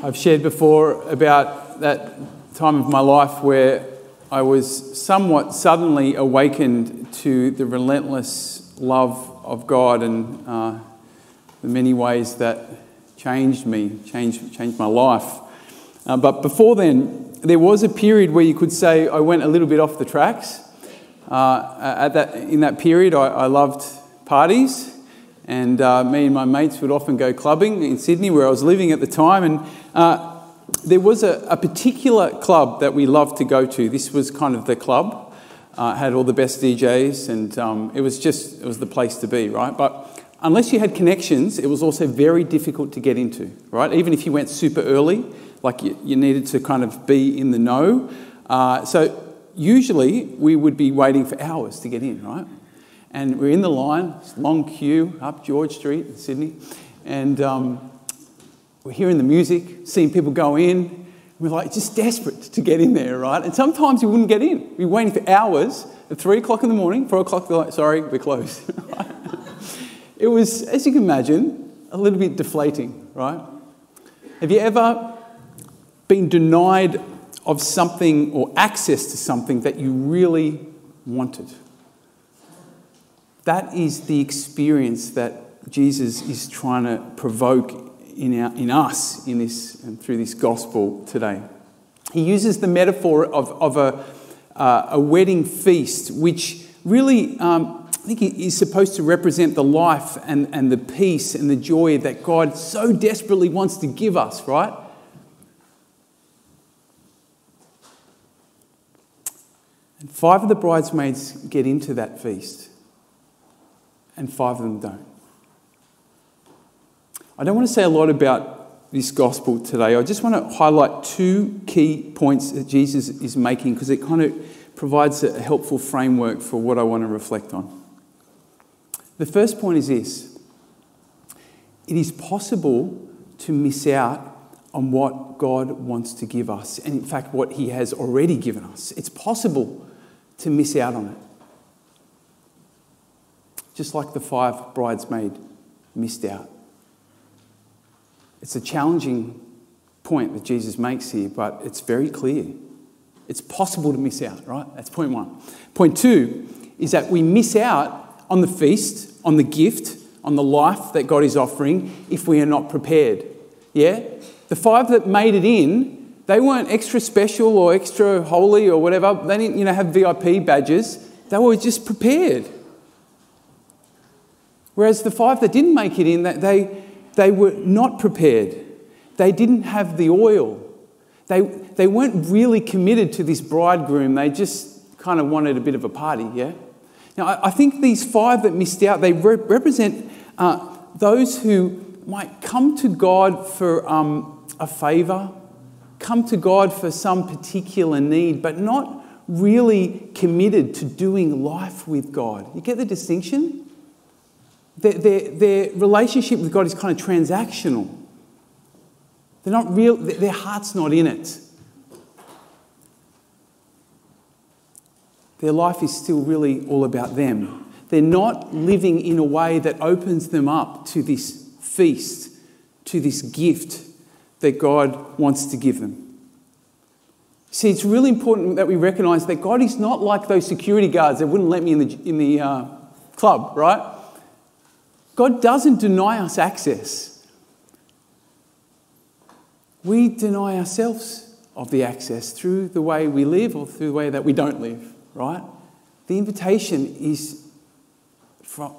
I've shared before about that time of my life where I was somewhat suddenly awakened to the relentless love of God and uh, the many ways that changed me, changed, changed my life. Uh, but before then, there was a period where you could say I went a little bit off the tracks. Uh, at that, in that period, I, I loved parties, and uh, me and my mates would often go clubbing in Sydney, where I was living at the time. And uh, there was a, a, particular club that we loved to go to. This was kind of the club. Uh, had all the best DJs, and um, it was just it was the place to be, right? But unless you had connections, it was also very difficult to get into, right? Even if you went super early, like you, you needed to kind of be in the know. Uh, so usually we would be waiting for hours to get in, right? And we're in the line, long queue up George Street in Sydney, and um, we're hearing the music, seeing people go in. We're like just desperate to get in there, right? And sometimes we wouldn't get in. We're waiting for hours at three o'clock in the morning, four o'clock, like, sorry, we're closed. it was, as you can imagine, a little bit deflating, right? Have you ever been denied of something or access to something that you really wanted? That is the experience that Jesus is trying to provoke in, our, in us in this, and through this gospel today. He uses the metaphor of, of a, uh, a wedding feast, which really, um, I think, is supposed to represent the life and, and the peace and the joy that God so desperately wants to give us, right? And five of the bridesmaids get into that feast and five of them don't. I don't want to say a lot about this gospel today. I just want to highlight two key points that Jesus is making because it kind of provides a helpful framework for what I want to reflect on. The first point is this it is possible to miss out on what God wants to give us, and in fact, what He has already given us. It's possible to miss out on it just like the five bridesmaids missed out. It's a challenging point that Jesus makes here, but it's very clear. It's possible to miss out, right? That's point one. Point two is that we miss out on the feast, on the gift, on the life that God is offering if we are not prepared. Yeah? The five that made it in, they weren't extra special or extra holy or whatever. They didn't, you know, have VIP badges. They were just prepared. Whereas the five that didn't make it in, that they, they were not prepared. They didn't have the oil. They, they weren't really committed to this bridegroom. They just kind of wanted a bit of a party, yeah? Now, I, I think these five that missed out, they re- represent uh, those who might come to God for um, a favour, come to God for some particular need, but not really committed to doing life with God. You get the distinction? Their, their, their relationship with God is kind of transactional. They're not real, their heart's not in it. Their life is still really all about them. They're not living in a way that opens them up to this feast, to this gift that God wants to give them. See, it's really important that we recognize that God is not like those security guards that wouldn't let me in the, in the uh, club, right? God doesn't deny us access. We deny ourselves of the access through the way we live or through the way that we don't live, right? The invitation is from,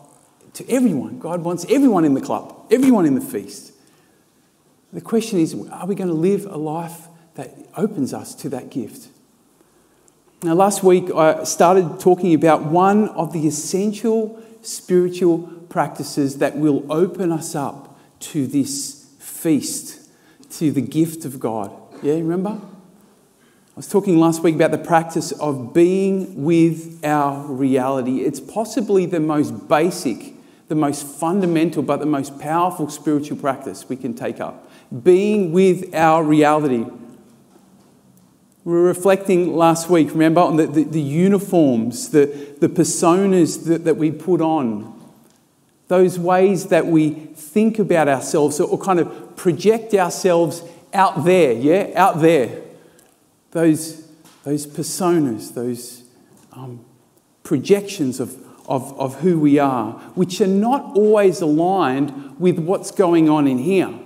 to everyone. God wants everyone in the club, everyone in the feast. The question is are we going to live a life that opens us to that gift? Now, last week I started talking about one of the essential spiritual practices that will open us up to this feast, to the gift of God. Yeah, remember? I was talking last week about the practice of being with our reality. It's possibly the most basic, the most fundamental, but the most powerful spiritual practice we can take up. Being with our reality. We were reflecting last week, remember, on the, the, the uniforms, the, the personas that, that we put on those ways that we think about ourselves or kind of project ourselves out there, yeah? Out there. Those, those personas, those um, projections of, of, of who we are, which are not always aligned with what's going on in here.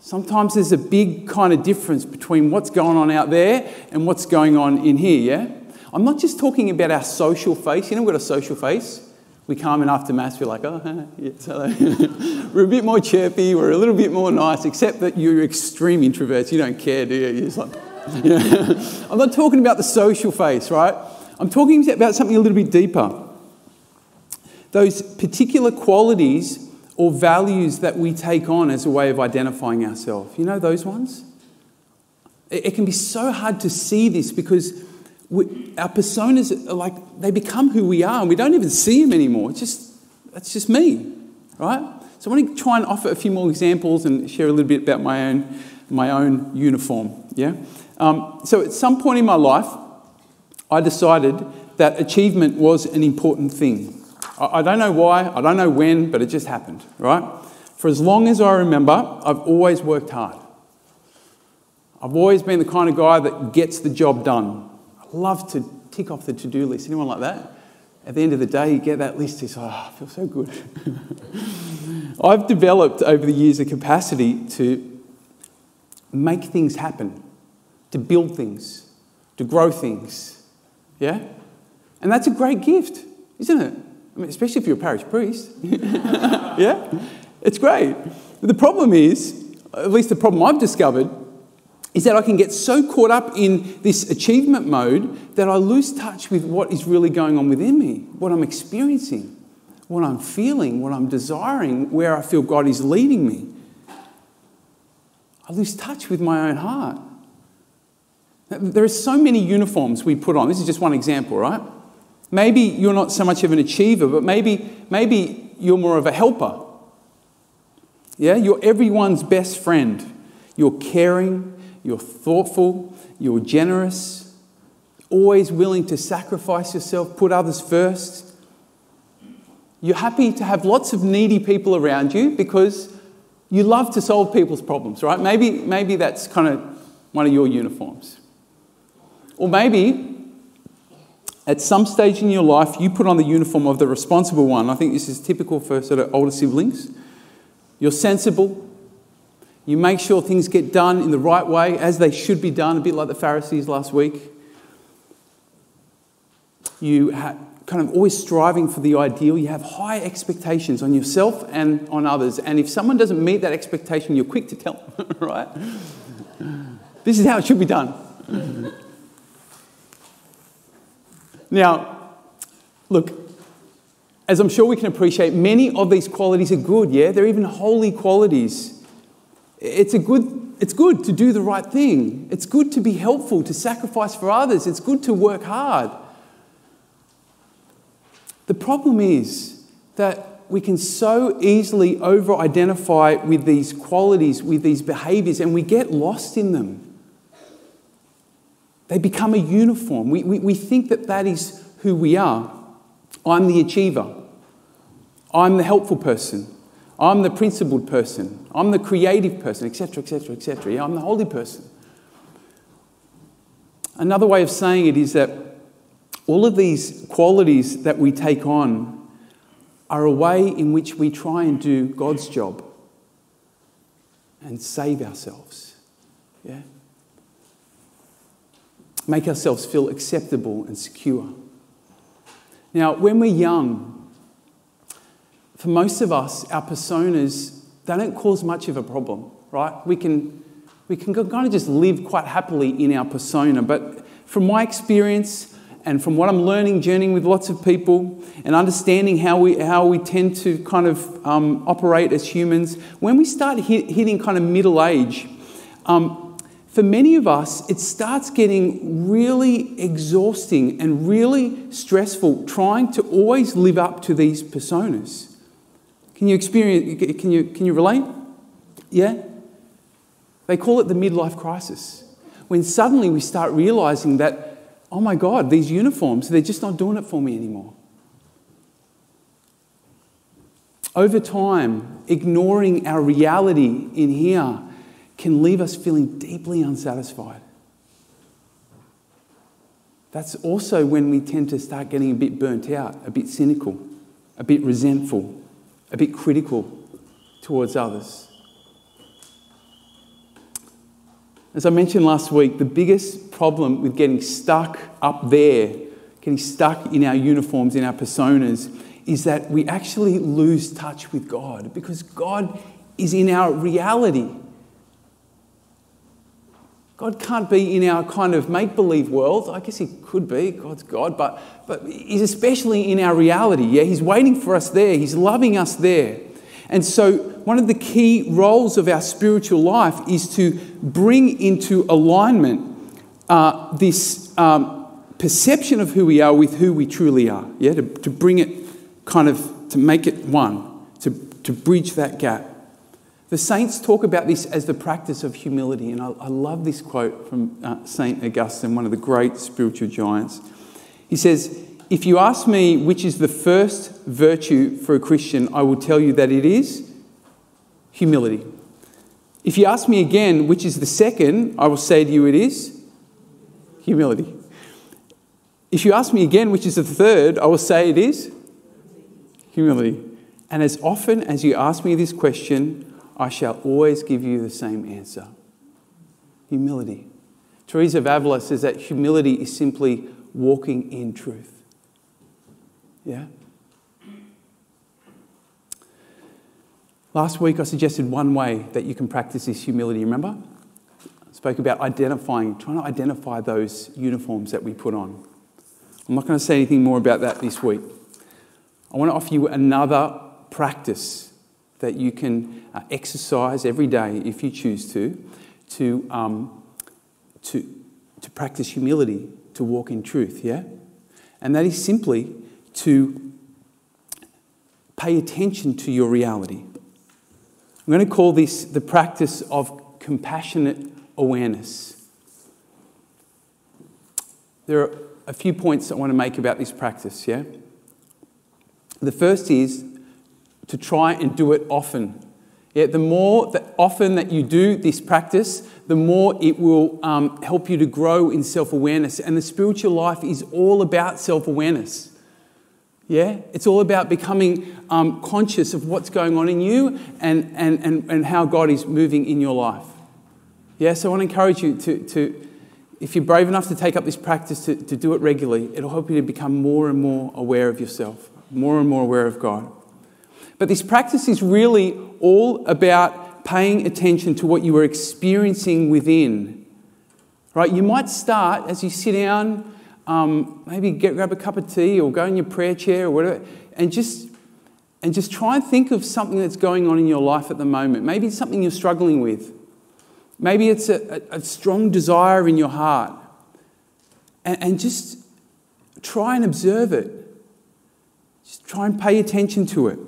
Sometimes there's a big kind of difference between what's going on out there and what's going on in here, yeah? I'm not just talking about our social face. You know, we've got a social face. We come in after Mass, we're like, oh, yes, hello. we're a bit more chirpy, we're a little bit more nice, except that you're extreme introverts. You don't care, do you? You're just like. I'm not talking about the social face, right? I'm talking about something a little bit deeper. Those particular qualities or values that we take on as a way of identifying ourselves. You know those ones? It, can be so hard to see this because we, our personas are like they become who we are and we don't even see them anymore. It's just that's just me, right? So I want to try and offer a few more examples and share a little bit about my own my own uniform. Yeah. Um, so at some point in my life, I decided that achievement was an important thing. I don't know why, I don't know when, but it just happened, right? For as long as I remember, I've always worked hard. I've always been the kind of guy that gets the job done. I love to tick off the to do list. Anyone like that? At the end of the day, you get that list, it's, oh, I feel so good. I've developed over the years a capacity to make things happen, to build things, to grow things. Yeah? And that's a great gift, isn't it? I mean, especially if you're a parish priest. yeah? It's great. But the problem is, at least the problem I've discovered, is that I can get so caught up in this achievement mode that I lose touch with what is really going on within me, what I'm experiencing, what I'm feeling, what I'm desiring, where I feel God is leading me. I lose touch with my own heart. There are so many uniforms we put on. This is just one example, right? Maybe you're not so much of an achiever, but maybe, maybe you're more of a helper. Yeah, you're everyone's best friend. You're caring, you're thoughtful, you're generous, always willing to sacrifice yourself, put others first. You're happy to have lots of needy people around you because you love to solve people's problems, right? Maybe, maybe that's kind of one of your uniforms. Or maybe at some stage in your life, you put on the uniform of the responsible one. I think this is typical for sort of older siblings. You're sensible. You make sure things get done in the right way, as they should be done, a bit like the Pharisees last week. You ha- kind of always striving for the ideal. You have high expectations on yourself and on others. And if someone doesn't meet that expectation, you're quick to tell them, right? This is how it should be done. Now, look, as I'm sure we can appreciate, many of these qualities are good, yeah? They're even holy qualities. It's, a good, it's good to do the right thing. It's good to be helpful, to sacrifice for others. It's good to work hard. The problem is that we can so easily over identify with these qualities, with these behaviors, and we get lost in them. They become a uniform. We, we, we think that that is who we are. I'm the achiever. I'm the helpful person. I'm the principled person. I'm the creative person, etc., etc., etc. Yeah, I'm the holy person. Another way of saying it is that all of these qualities that we take on are a way in which we try and do God's job and save ourselves. Yeah? Make ourselves feel acceptable and secure. Now, when we're young, for most of us, our personas, they don't cause much of a problem, right? We can, we can kind of just live quite happily in our persona. But from my experience and from what I'm learning, journeying with lots of people and understanding how we, how we tend to kind of um, operate as humans, when we start hit, hitting kind of middle age, um, for many of us, it starts getting really exhausting and really stressful trying to always live up to these personas. Can you experience, can you, can you relate? Yeah? They call it the midlife crisis. When suddenly we start realizing that, oh my God, these uniforms, they're just not doing it for me anymore. Over time, ignoring our reality in here can leave us feeling deeply unsatisfied. That's also when we tend to start getting a bit burnt out, a bit cynical, a bit resentful, a bit critical towards others. As I mentioned last week, the biggest problem with getting stuck up there, getting stuck in our uniforms, in our personas, is that we actually lose touch with God because God is in our reality. God can't be in our kind of make believe world. I guess He could be, God's God, but, but He's especially in our reality. Yeah, He's waiting for us there, He's loving us there. And so, one of the key roles of our spiritual life is to bring into alignment uh, this um, perception of who we are with who we truly are. Yeah, to, to bring it kind of, to make it one, to, to bridge that gap. The saints talk about this as the practice of humility, and I, I love this quote from uh, St. Augustine, one of the great spiritual giants. He says, If you ask me which is the first virtue for a Christian, I will tell you that it is humility. If you ask me again which is the second, I will say to you it is humility. If you ask me again which is the third, I will say it is humility. And as often as you ask me this question, I shall always give you the same answer humility. Teresa of Avila says that humility is simply walking in truth. Yeah? Last week I suggested one way that you can practice this humility, remember? I spoke about identifying, trying to identify those uniforms that we put on. I'm not going to say anything more about that this week. I want to offer you another practice that you can uh, exercise every day if you choose to, to, um, to, to practice humility, to walk in truth, yeah? And that is simply to pay attention to your reality. I'm going to call this the practice of compassionate awareness. There are a few points I want to make about this practice, yeah? The first is to try and do it often. Yeah, the more that often that you do this practice, the more it will um, help you to grow in self awareness. And the spiritual life is all about self awareness. Yeah, it's all about becoming um, conscious of what's going on in you and, and, and, and how God is moving in your life. Yeah, so I want to encourage you to, to if you're brave enough to take up this practice, to, to do it regularly, it'll help you to become more and more aware of yourself, more and more aware of God. But this practice is really all about paying attention to what you are experiencing within. Right? You might start as you sit down, um, maybe get, grab a cup of tea or go in your prayer chair or whatever, and just and just try and think of something that's going on in your life at the moment. Maybe it's something you're struggling with. Maybe it's a, a, a strong desire in your heart. And, and just try and observe it. Just try and pay attention to it.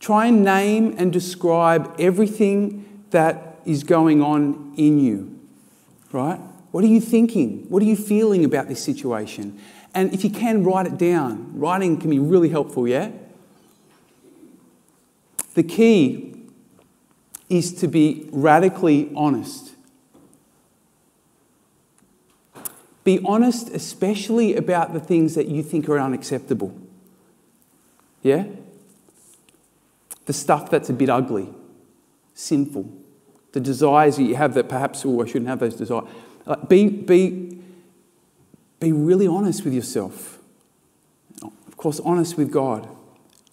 Try and name and describe everything that is going on in you, right? What are you thinking? What are you feeling about this situation? And if you can, write it down. Writing can be really helpful, yeah? The key is to be radically honest. Be honest, especially about the things that you think are unacceptable. Yeah? The stuff that's a bit ugly, sinful, the desires that you have that perhaps, oh, I shouldn't have those desires. Like, be, be, be really honest with yourself. Of course, honest with God.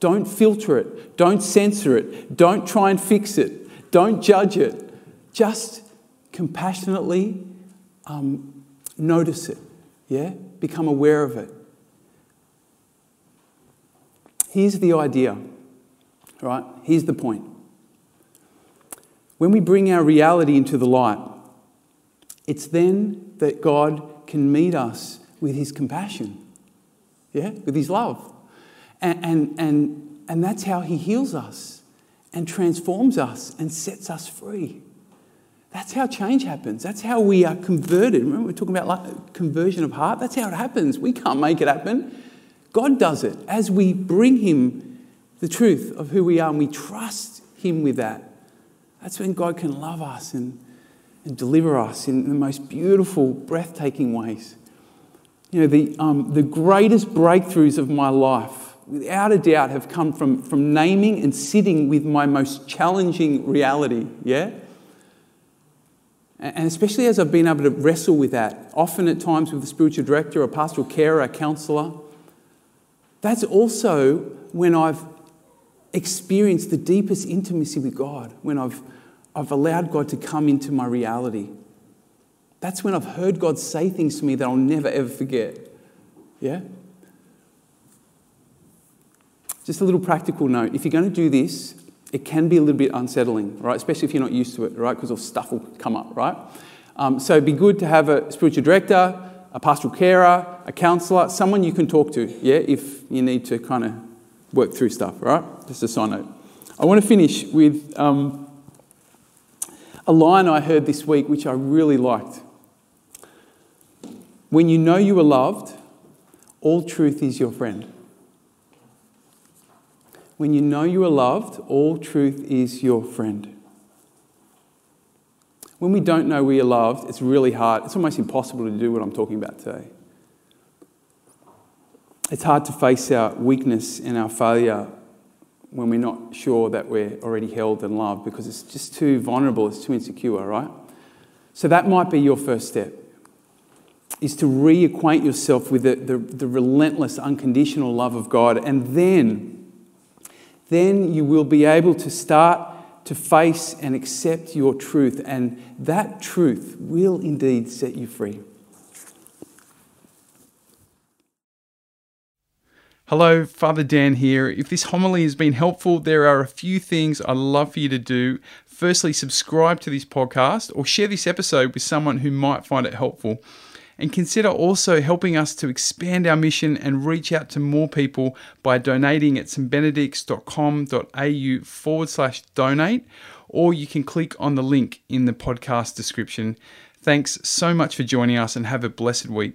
Don't filter it. Don't censor it. Don't try and fix it. Don't judge it. Just compassionately um, notice it. Yeah? Become aware of it. Here's the idea Right? Here's the point. When we bring our reality into the light, it's then that God can meet us with his compassion, yeah, with his love. And, and, and, and that's how he heals us and transforms us and sets us free. That's how change happens. That's how we are converted. Remember, we're talking about conversion of heart? That's how it happens. We can't make it happen. God does it as we bring him the truth of who we are and we trust Him with that. That's when God can love us and, and deliver us in the most beautiful, breathtaking ways. You know, the, um, the greatest breakthroughs of my life, without a doubt, have come from, from naming and sitting with my most challenging reality, yeah? And especially as I've been able to wrestle with that, often at times with a spiritual director, a pastoral carer, a counsellor, that's also when I've experienced the deepest intimacy with God, when I've, I've allowed God to come into my reality. That's when I've heard God say things to me that I'll never ever forget. Yeah? Just a little practical note. If you're going to do this, it can be a little bit unsettling, right? Especially if you're not used to it, right? Because all stuff will come up, right? Um, so it'd be good to have a spiritual director, a pastoral carer, a counsellor, someone you can talk to, yeah, if you need to kind of work through stuff, right? Just a side note. I want to finish with um, a line I heard this week which I really liked. When you know you are loved, all truth is your friend. When you know you are loved, all truth is your friend. When we don't know we are loved, it's really hard. It's almost impossible to do what I'm talking about today. It's hard to face our weakness and our failure when we're not sure that we're already held and loved because it's just too vulnerable, it's too insecure, right? So that might be your first step is to reacquaint yourself with the, the, the relentless, unconditional love of God and then then you will be able to start to face and accept your truth, and that truth will indeed set you free. Hello, Father Dan here. If this homily has been helpful, there are a few things I'd love for you to do. Firstly, subscribe to this podcast or share this episode with someone who might find it helpful and consider also helping us to expand our mission and reach out to more people by donating at stbenedicts.com.au forward slash donate, or you can click on the link in the podcast description. Thanks so much for joining us and have a blessed week.